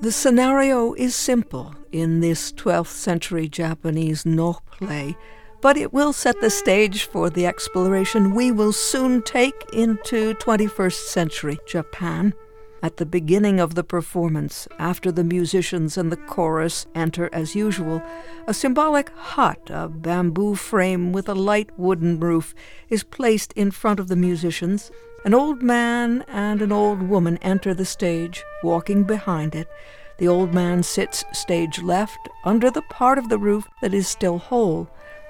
The scenario is simple in this 12th century Japanese Noh play, but it will set the stage for the exploration we will soon take into 21st century Japan. At the beginning of the performance, after the musicians and the chorus enter as usual, a symbolic hut, a bamboo frame with a light wooden roof, is placed in front of the musicians. An old man and an old woman enter the stage, walking behind it. The old man sits stage left, under the part of the roof that is still whole.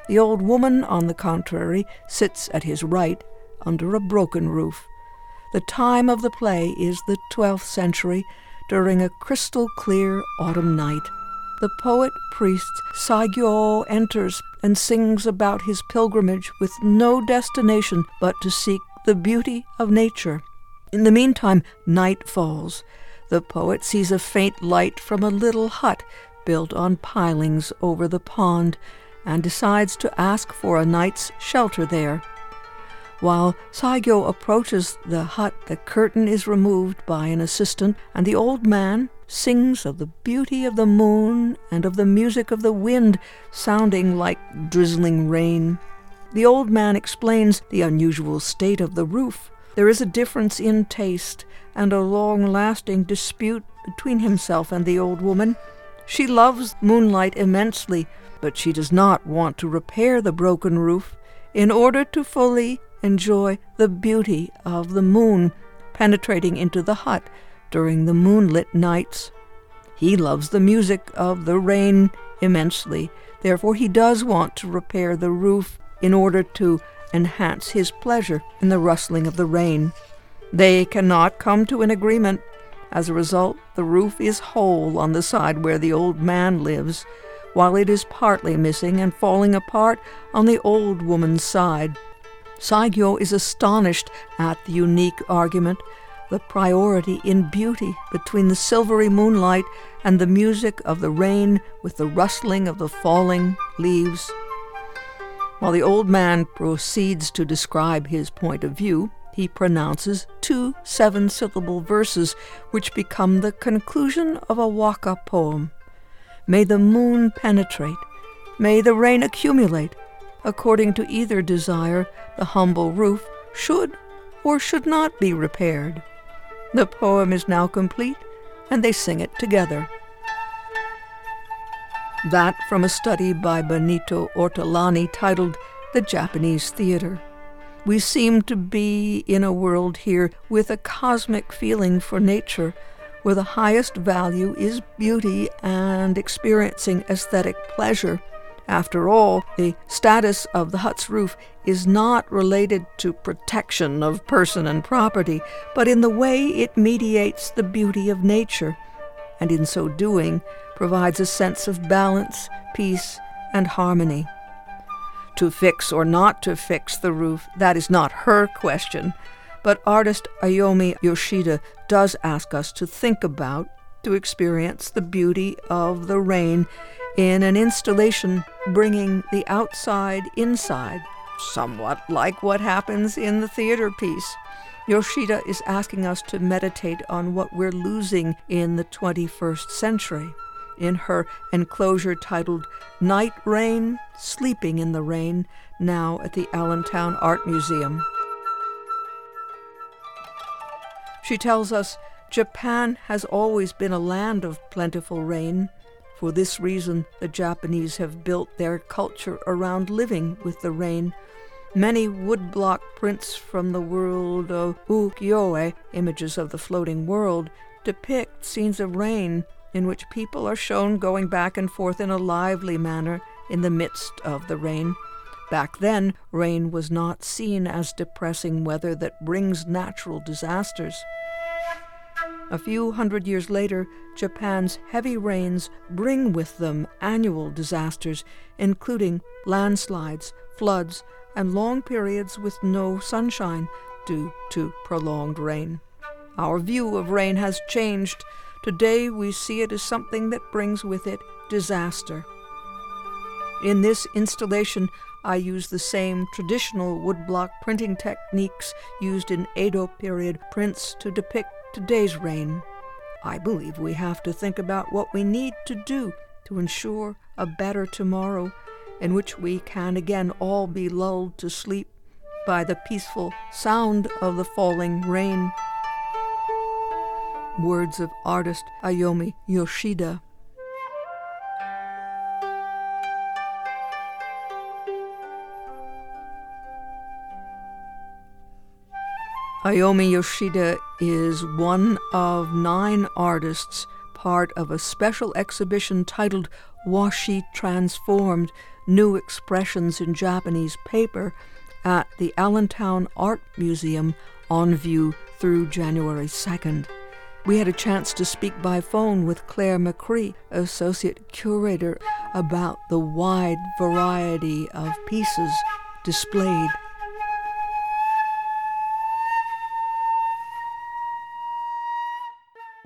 The old woman, on the contrary, sits at his right, under a broken roof. The time of the play is the 12th century, during a crystal clear autumn night. The poet priest Saigyo enters and sings about his pilgrimage with no destination but to seek the beauty of nature. In the meantime, night falls. The poet sees a faint light from a little hut built on pilings over the pond and decides to ask for a night's shelter there. While Saigyo approaches the hut, the curtain is removed by an assistant, and the old man sings of the beauty of the moon and of the music of the wind sounding like drizzling rain. The old man explains the unusual state of the roof. There is a difference in taste and a long lasting dispute between himself and the old woman. She loves moonlight immensely, but she does not want to repair the broken roof in order to fully enjoy the beauty of the moon penetrating into the hut during the moonlit nights. He loves the music of the rain immensely, therefore, he does want to repair the roof in order to enhance his pleasure in the rustling of the rain. They cannot come to an agreement. As a result, the roof is whole on the side where the old man lives, while it is partly missing and falling apart on the old woman's side. Saigyo is astonished at the unique argument, the priority in beauty between the silvery moonlight and the music of the rain with the rustling of the falling leaves. While the old man proceeds to describe his point of view, he pronounces two seven syllable verses which become the conclusion of a waka poem. May the moon penetrate, may the rain accumulate, according to either desire, the humble roof should or should not be repaired. The poem is now complete, and they sing it together. That from a study by Benito Ortolani titled The Japanese Theater. We seem to be in a world here with a cosmic feeling for nature, where the highest value is beauty and experiencing aesthetic pleasure after all, the status of the hut's roof is not related to protection of person and property, but in the way it mediates the beauty of nature, and in so doing provides a sense of balance, peace, and harmony. To fix or not to fix the roof, that is not her question, but artist Ayomi Yoshida does ask us to think about, to experience the beauty of the rain in an installation bringing the outside inside, somewhat like what happens in the theater piece. Yoshida is asking us to meditate on what we're losing in the 21st century. In her enclosure titled Night Rain, Sleeping in the Rain, now at the Allentown Art Museum. She tells us Japan has always been a land of plentiful rain. For this reason, the Japanese have built their culture around living with the rain. Many woodblock prints from the world of ukiyo-e, images of the floating world, depict scenes of rain in which people are shown going back and forth in a lively manner in the midst of the rain. Back then, rain was not seen as depressing weather that brings natural disasters. A few hundred years later, Japan's heavy rains bring with them annual disasters, including landslides, floods, and long periods with no sunshine due to prolonged rain. Our view of rain has changed. Today we see it as something that brings with it disaster. In this installation, I use the same traditional woodblock printing techniques used in Edo period prints to depict today's rain. I believe we have to think about what we need to do to ensure a better tomorrow in which we can again all be lulled to sleep by the peaceful sound of the falling rain. Words of artist Ayomi Yoshida. Ayomi Yoshida is one of nine artists part of a special exhibition titled Washi Transformed New Expressions in Japanese Paper at the Allentown Art Museum on view through January 2nd. We had a chance to speak by phone with Claire McCree, Associate Curator, about the wide variety of pieces displayed.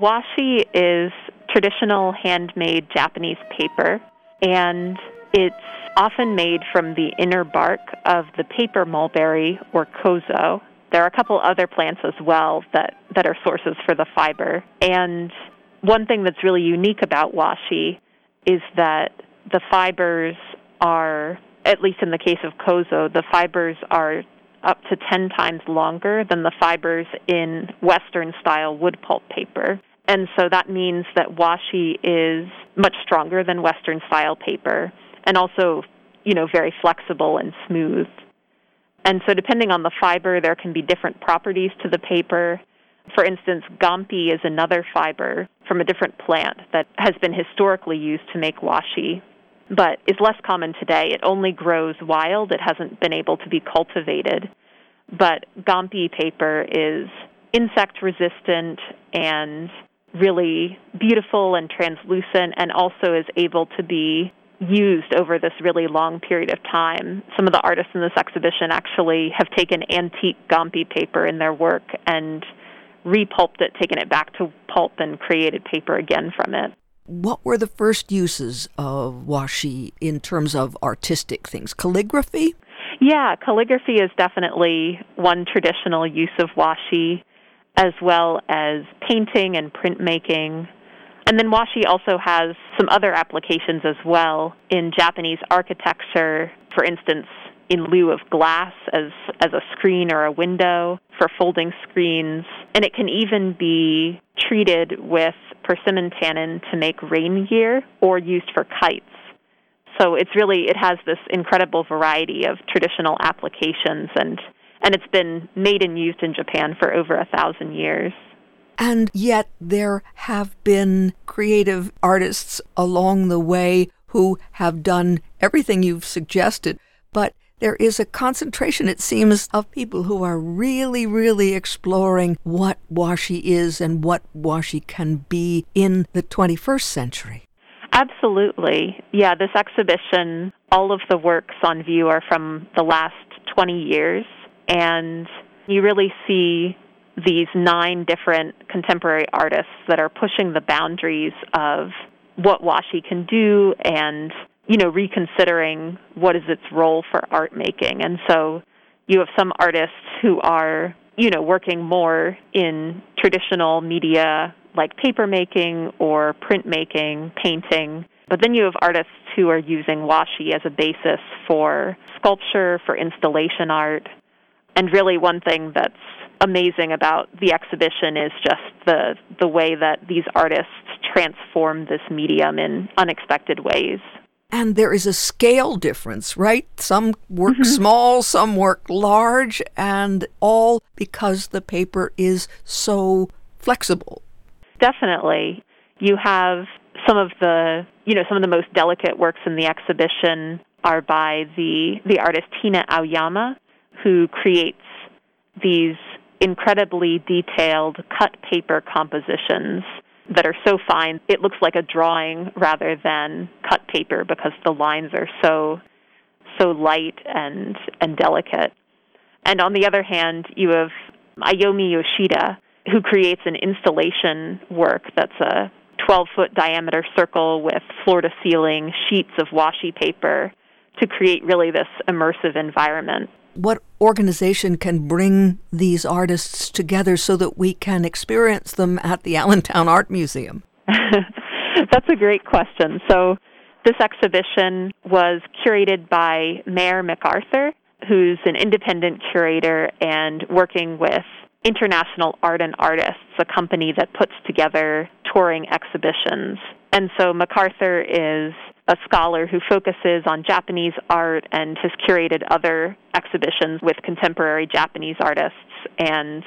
Washi is traditional handmade Japanese paper, and it's often made from the inner bark of the paper mulberry or kozo. There are a couple other plants as well that, that are sources for the fiber. And one thing that's really unique about washi is that the fibers are, at least in the case of kozo, the fibers are up to 10 times longer than the fibers in Western style wood pulp paper. And so that means that washi is much stronger than Western style paper and also, you know, very flexible and smooth. And so depending on the fiber, there can be different properties to the paper. For instance, gampi is another fiber from a different plant that has been historically used to make washi, but is less common today. It only grows wild. It hasn't been able to be cultivated. But gampi paper is insect resistant and really beautiful and translucent and also is able to be used over this really long period of time. Some of the artists in this exhibition actually have taken antique Gampi paper in their work and repulped it, taken it back to pulp, and created paper again from it. What were the first uses of washi in terms of artistic things? Calligraphy? Yeah, calligraphy is definitely one traditional use of washi as well as painting and printmaking. And then washi also has some other applications as well in Japanese architecture, for instance, in lieu of glass as, as a screen or a window for folding screens. And it can even be treated with persimmon tannin to make rain gear or used for kites. So it's really, it has this incredible variety of traditional applications and and it's been made and used in Japan for over a thousand years. And yet, there have been creative artists along the way who have done everything you've suggested, but there is a concentration, it seems, of people who are really, really exploring what washi is and what washi can be in the 21st century. Absolutely. Yeah, this exhibition, all of the works on view are from the last 20 years and you really see these nine different contemporary artists that are pushing the boundaries of what washi can do and you know reconsidering what is its role for art making. And so you have some artists who are you know working more in traditional media like paper making or print making painting. But then you have artists who are using washi as a basis for sculpture for installation art. And really, one thing that's amazing about the exhibition is just the the way that these artists transform this medium in unexpected ways. And there is a scale difference, right? Some work mm-hmm. small, some work large, and all because the paper is so flexible. Definitely. You have some of the, you know, some of the most delicate works in the exhibition are by the the artist Hina Aoyama, who creates these incredibly detailed cut paper compositions that are so fine it looks like a drawing rather than cut paper because the lines are so so light and and delicate. And on the other hand, you have Ayomi Yoshida who creates an installation work that's a 12 foot diameter circle with floor to ceiling sheets of washi paper to create really this immersive environment what organization can bring these artists together so that we can experience them at the Allentown Art Museum? That's a great question. So, this exhibition was curated by Meher McArthur, who's an independent curator and working with International Art and Artists, a company that puts together touring exhibitions. And so McArthur is a scholar who focuses on Japanese art and has curated other exhibitions with contemporary Japanese artists. And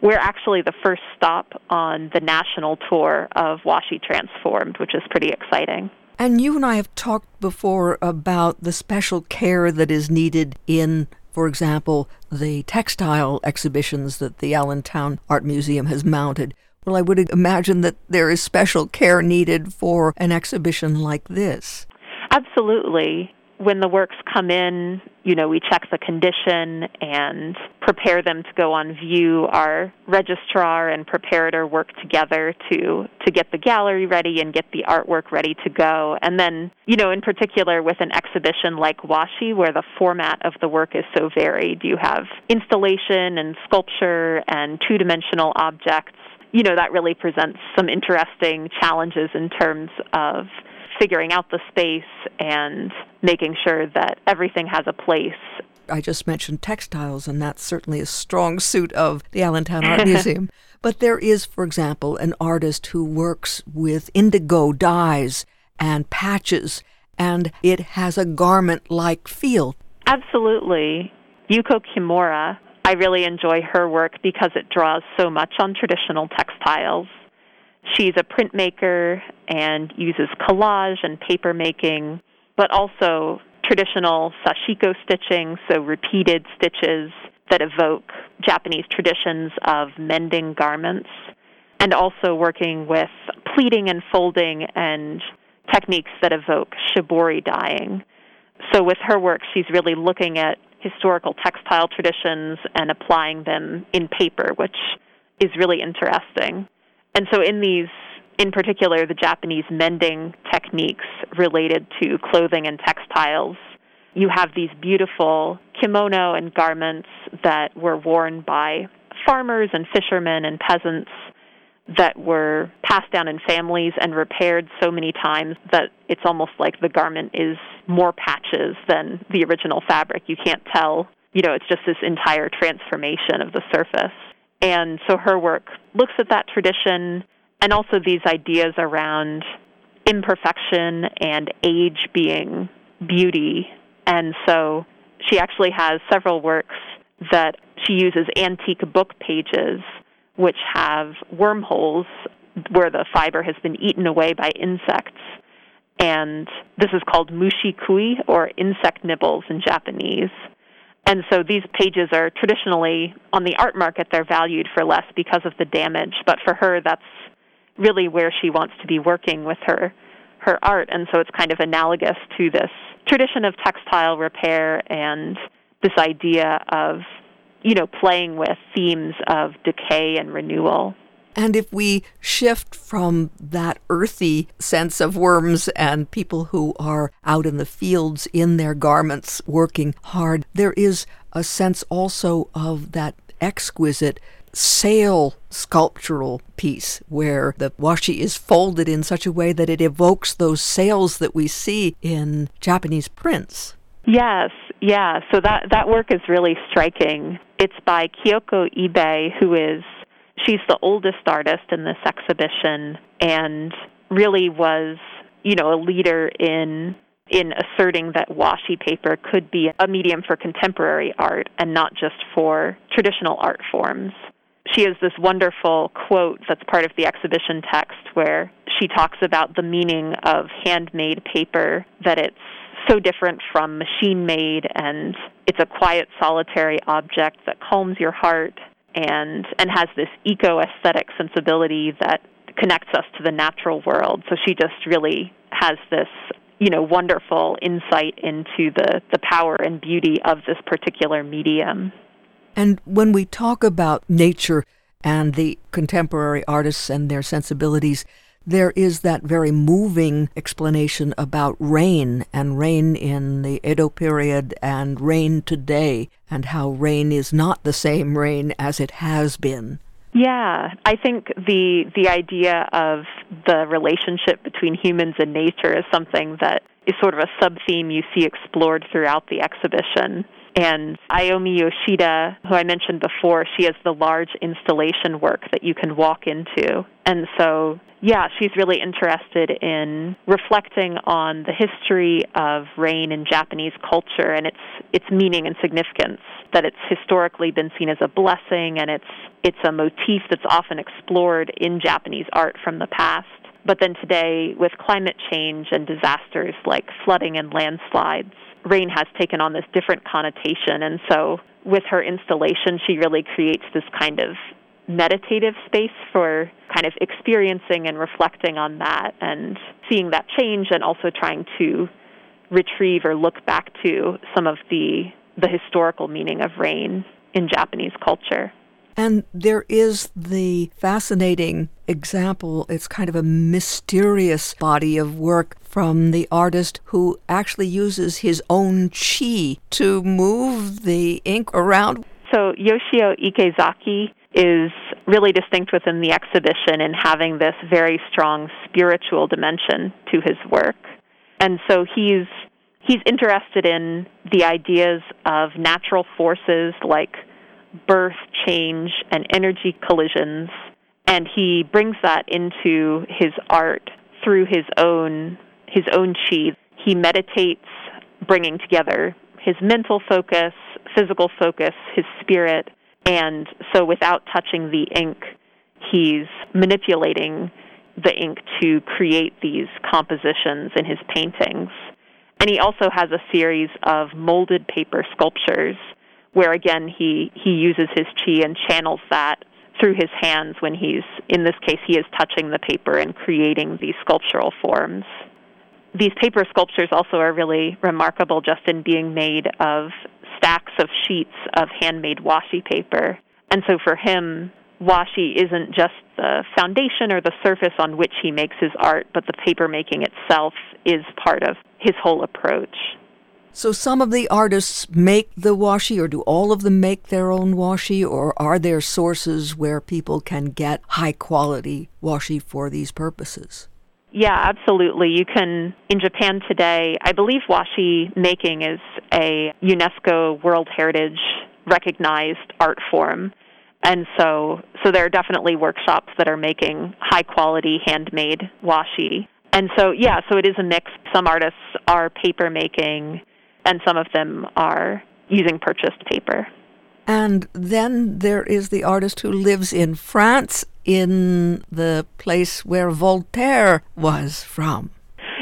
we're actually the first stop on the national tour of Washi Transformed, which is pretty exciting. And you and I have talked before about the special care that is needed in for example, the textile exhibitions that the Allentown Art Museum has mounted. Well, I would imagine that there is special care needed for an exhibition like this. Absolutely when the works come in, you know, we check the condition and prepare them to go on view. Our registrar and preparator work together to to get the gallery ready and get the artwork ready to go. And then, you know, in particular with an exhibition like Washi where the format of the work is so varied, you have installation and sculpture and two-dimensional objects. You know, that really presents some interesting challenges in terms of figuring out the space and making sure that everything has a place. I just mentioned textiles, and that's certainly a strong suit of the Allentown Art Museum. But there is, for example, an artist who works with indigo dyes and patches, and it has a garment like feel. Absolutely. Yuko Kimura, I really enjoy her work because it draws so much on traditional textiles. She's a printmaker and uses collage and paper making, but also traditional sashiko stitching, so repeated stitches that evoke Japanese traditions of mending garments, and also working with pleating and folding and techniques that evoke shibori dyeing. So, with her work, she's really looking at historical textile traditions and applying them in paper, which is really interesting. And so, in these, in particular, the Japanese mending techniques related to clothing and textiles, you have these beautiful kimono and garments that were worn by farmers and fishermen and peasants that were passed down in families and repaired so many times that it's almost like the garment is more patches than the original fabric. You can't tell, you know, it's just this entire transformation of the surface. And so her work looks at that tradition and also these ideas around imperfection and age being beauty. And so she actually has several works that she uses antique book pages which have wormholes where the fiber has been eaten away by insects. And this is called mushi kui, or insect nibbles in Japanese. And so these pages are traditionally on the art market, they're valued for less because of the damage. But for her, that's really where she wants to be working with her her art. And so it's kind of analogous to this tradition of textile repair and this idea of, you know, playing with themes of decay and renewal. And if we shift from that earthy sense of worms and people who are out in the fields in their garments working hard, there is a sense also of that exquisite sail sculptural piece where the washi is folded in such a way that it evokes those sails that we see in Japanese prints. Yes, yeah. So that that work is really striking. It's by Kyoko Ibe, who is she's the oldest artist in this exhibition and really was, you know, a leader in in asserting that washi paper could be a medium for contemporary art and not just for traditional art forms. She has this wonderful quote that's part of the exhibition text where she talks about the meaning of handmade paper, that it's so different from machine made and it's a quiet solitary object that calms your heart and and has this eco aesthetic sensibility that connects us to the natural world. So she just really has this you know wonderful insight into the the power and beauty of this particular medium. And when we talk about nature and the contemporary artists and their sensibilities, there is that very moving explanation about rain and rain in the Edo period and rain today, and how rain is not the same rain as it has been. Yeah, I think the the idea of the relationship between humans and nature is something that is sort of a sub theme you see explored throughout the exhibition. And Ayomi Yoshida, who I mentioned before, she has the large installation work that you can walk into. And so, yeah, she's really interested in reflecting on the history of rain in Japanese culture and its its meaning and significance. That it's historically been seen as a blessing and it's it's a motif that's often explored in Japanese art from the past. But then today, with climate change and disasters like flooding and landslides, rain has taken on this different connotation. And so, with her installation, she really creates this kind of meditative space for kind of experiencing and reflecting on that and seeing that change and also trying to retrieve or look back to some of the the historical meaning of rain in Japanese culture. And there is the fascinating example, it's kind of a mysterious body of work from the artist who actually uses his own chi to move the ink around. So Yoshio Ikezaki is really distinct within the exhibition in having this very strong spiritual dimension to his work. And so he's he's interested in the ideas of natural forces like birth, change, and energy collisions, and he brings that into his art through his own his own chi. He meditates, bringing together his mental focus, physical focus, his spirit, and so without touching the ink, he's manipulating the ink to create these compositions in his paintings. And he also has a series of molded paper sculptures where again he he uses his chi and channels that through his hands when he's in this case he is touching the paper and creating these sculptural forms. These paper sculptures also are really remarkable just in being made of stacks of sheets of handmade washi paper. And so for him washi isn't just the foundation or the surface on which he makes his art but the paper making itself is part of his whole approach so some of the artists make the washi, or do all of them make their own washi, or are there sources where people can get high quality washi for these purposes? Yeah, absolutely. You can, in Japan today, I believe washi making is a UNESCO World Heritage recognized art form. And so, so there are definitely workshops that are making high quality handmade washi. And so, yeah, so it is a mix. Some artists are paper making, and some of them are using purchased paper. And then there is the artist who lives in France, in the place where Voltaire was from.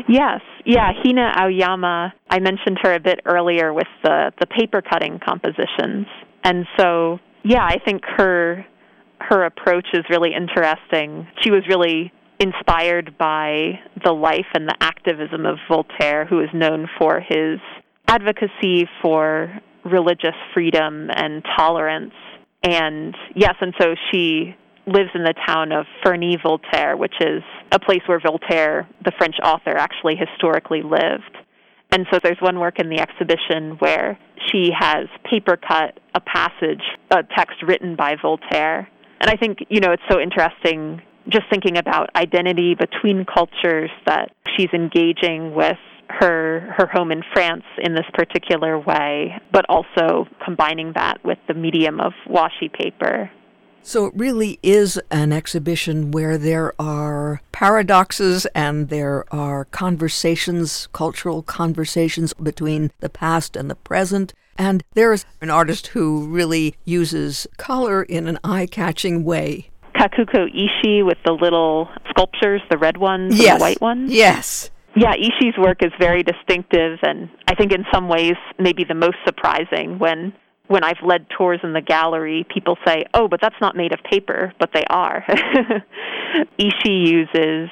Yes, yeah, Hina Aoyama. I mentioned her a bit earlier with the, the paper cutting compositions. And so, yeah, I think her her approach is really interesting. She was really inspired by the life and the activism of Voltaire, who is known for his advocacy for religious freedom and tolerance. And yes, and so she lives in the town of Ferney-Voltaire, which is a place where Voltaire, the French author, actually historically lived. And so there's one work in the exhibition where she has paper cut a passage, a text written by Voltaire. And I think, you know, it's so interesting just thinking about identity between cultures that she's engaging with her her home in France in this particular way, but also combining that with the medium of washi paper. So it really is an exhibition where there are paradoxes and there are conversations, cultural conversations between the past and the present. And there's an artist who really uses color in an eye catching way. Kakuko Ishii with the little sculptures, the red ones yes. and the white ones. Yes. Yeah, Ishii's work is very distinctive, and I think in some ways maybe the most surprising when when I've led tours in the gallery, people say, "Oh, but that's not made of paper," but they are. Ishii uses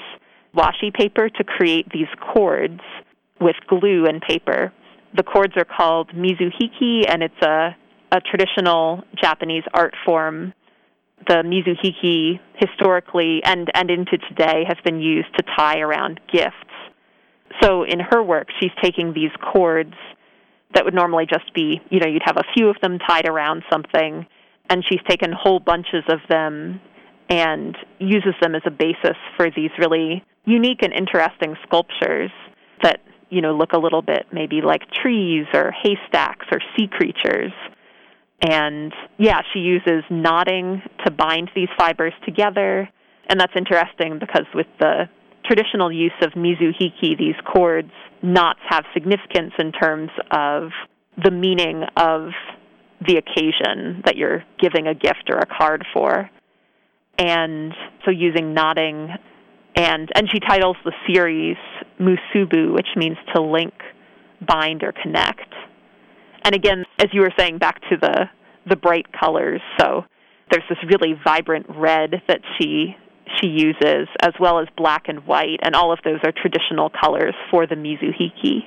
washi paper to create these cords with glue and paper. The cords are called mizuhiki, and it's a a traditional Japanese art form the mizuhiki historically and, and into today have been used to tie around gifts. So in her work, she's taking these cords that would normally just be, you know, you'd have a few of them tied around something, and she's taken whole bunches of them and uses them as a basis for these really unique and interesting sculptures that, you know, look a little bit maybe like trees or haystacks or sea creatures. And yeah, she uses knotting to bind these fibers together. And that's interesting because with the traditional use of mizuhiki, these cords, knots have significance in terms of the meaning of the occasion that you're giving a gift or a card for. And so using knotting and and she titles the series Musubu, which means to link, bind or connect. And again, as you were saying back to the the bright colors, so there's this really vibrant red that she she uses, as well as black and white, and all of those are traditional colors for the Mizuhiki.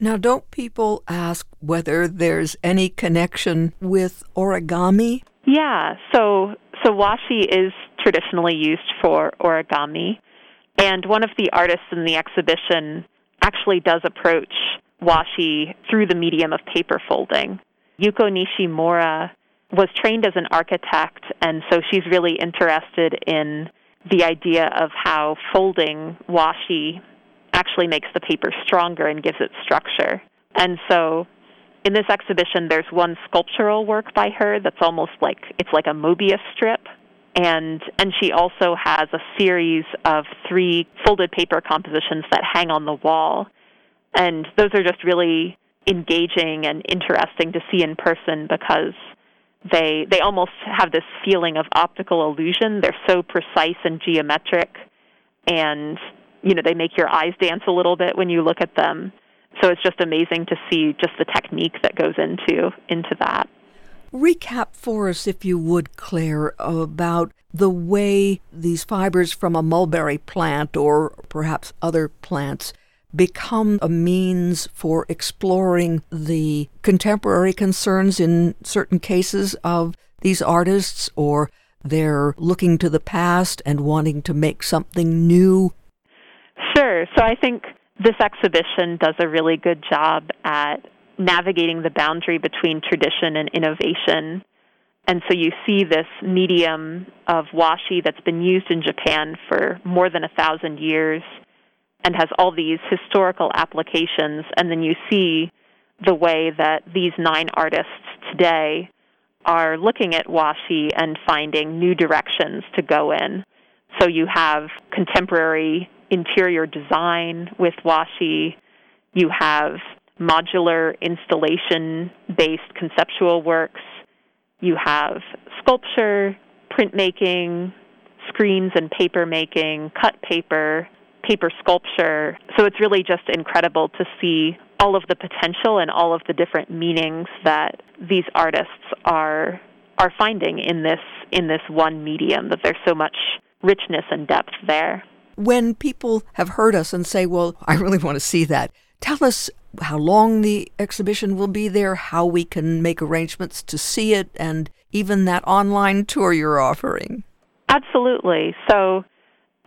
Now, don't people ask whether there's any connection with origami? Yeah, so so washi is traditionally used for origami, and one of the artists in the exhibition actually does approach washi through the medium of paper folding. Yuko Nishimura was trained as an architect, and so she's really interested in the idea of how folding washi actually makes the paper stronger and gives it structure. And so in this exhibition there's one sculptural work by her that's almost like it's like a Mobius strip and and she also has a series of three folded paper compositions that hang on the wall. And those are just really engaging and interesting to see in person because they they almost have this feeling of optical illusion. They're so precise and geometric, and you know they make your eyes dance a little bit when you look at them. So it's just amazing to see just the technique that goes into into that. Recap for us, if you would, Claire, about the way these fibers from a mulberry plant or perhaps other plants become a means for exploring the contemporary concerns in certain cases of these artists, or they're looking to the past and wanting to make something new? Sure. So I think this exhibition does a really good job at navigating the boundary between tradition and innovation. And so you see this medium of washi that's been used in Japan for more than a thousand years and has all these historical applications. And then you see the way that these nine artists today are looking at washi and finding new directions to go in. So you have contemporary interior design with washi, you have modular installation based conceptual works, you have sculpture, printmaking, screens and paper making, cut paper, paper sculpture. So it's really just incredible to see all of the potential and all of the different meanings that these artists are are finding in this in this one medium that there's so much richness and depth there. When people have heard us and say, "Well, I really want to see that." Tell us how long the exhibition will be there, how we can make arrangements to see it, and even that online tour you're offering. Absolutely. So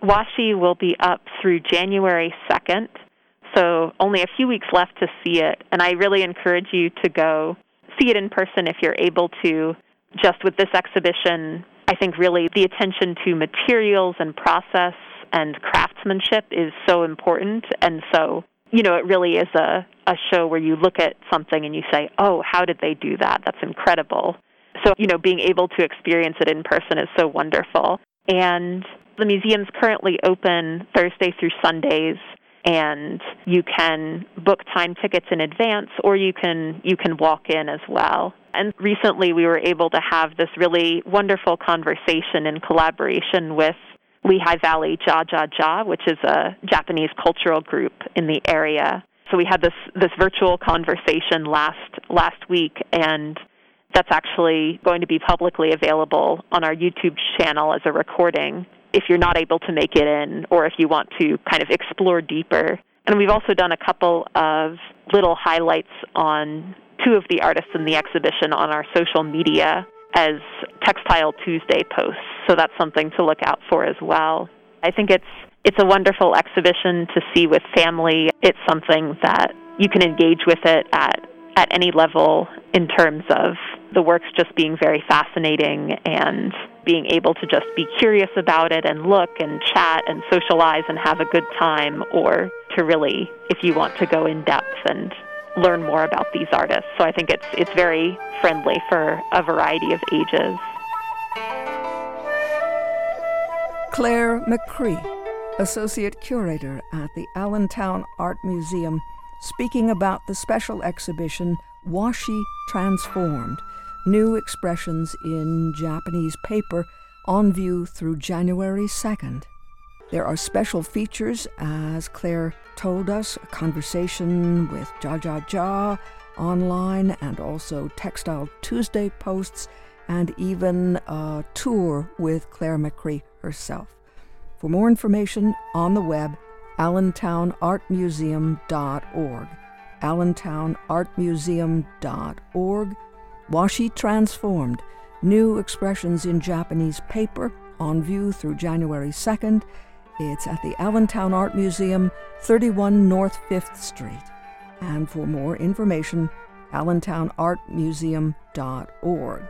Washi will be up through January 2nd, so only a few weeks left to see it. And I really encourage you to go see it in person if you're able to. Just with this exhibition, I think really the attention to materials and process and craftsmanship is so important. And so, you know, it really is a, a show where you look at something and you say, oh, how did they do that? That's incredible. So, you know, being able to experience it in person is so wonderful. And the museum's currently open Thursday through Sundays and you can book time tickets in advance or you can you can walk in as well. And recently we were able to have this really wonderful conversation in collaboration with Lehigh Valley Jia Jia Jia, which is a Japanese cultural group in the area. So we had this this virtual conversation last last week and that's actually going to be publicly available on our YouTube channel as a recording if you're not able to make it in or if you want to kind of explore deeper. And we've also done a couple of little highlights on two of the artists in the exhibition on our social media. as Textile Tuesday posts. So that's something to look out for as well. I think it's it's a wonderful exhibition to see with family. It's something that you can engage with it at at any level in terms of the works just being very fascinating and being able to just be curious about it and look and chat and socialize and have a good time or to really if you want to go in depth and learn more about these artists. So I think it's it's very friendly for a variety of ages. Claire McCree, Associate Curator at the Allentown Art Museum, speaking about the special exhibition Washi Transformed New Expressions in Japanese Paper on view through January 2nd. There are special features, as Claire told us, a conversation with Jia Jia Jia online, and also Textile Tuesday posts, and even a tour with Claire McCree herself. For more information on the web, allentownartmuseum.org. allentownartmuseum.org. Washi Transformed, New Expressions in Japanese Paper, on view through January 2nd it's at the Allentown Art Museum, 31 North 5th Street. And for more information, allentownartmuseum.org.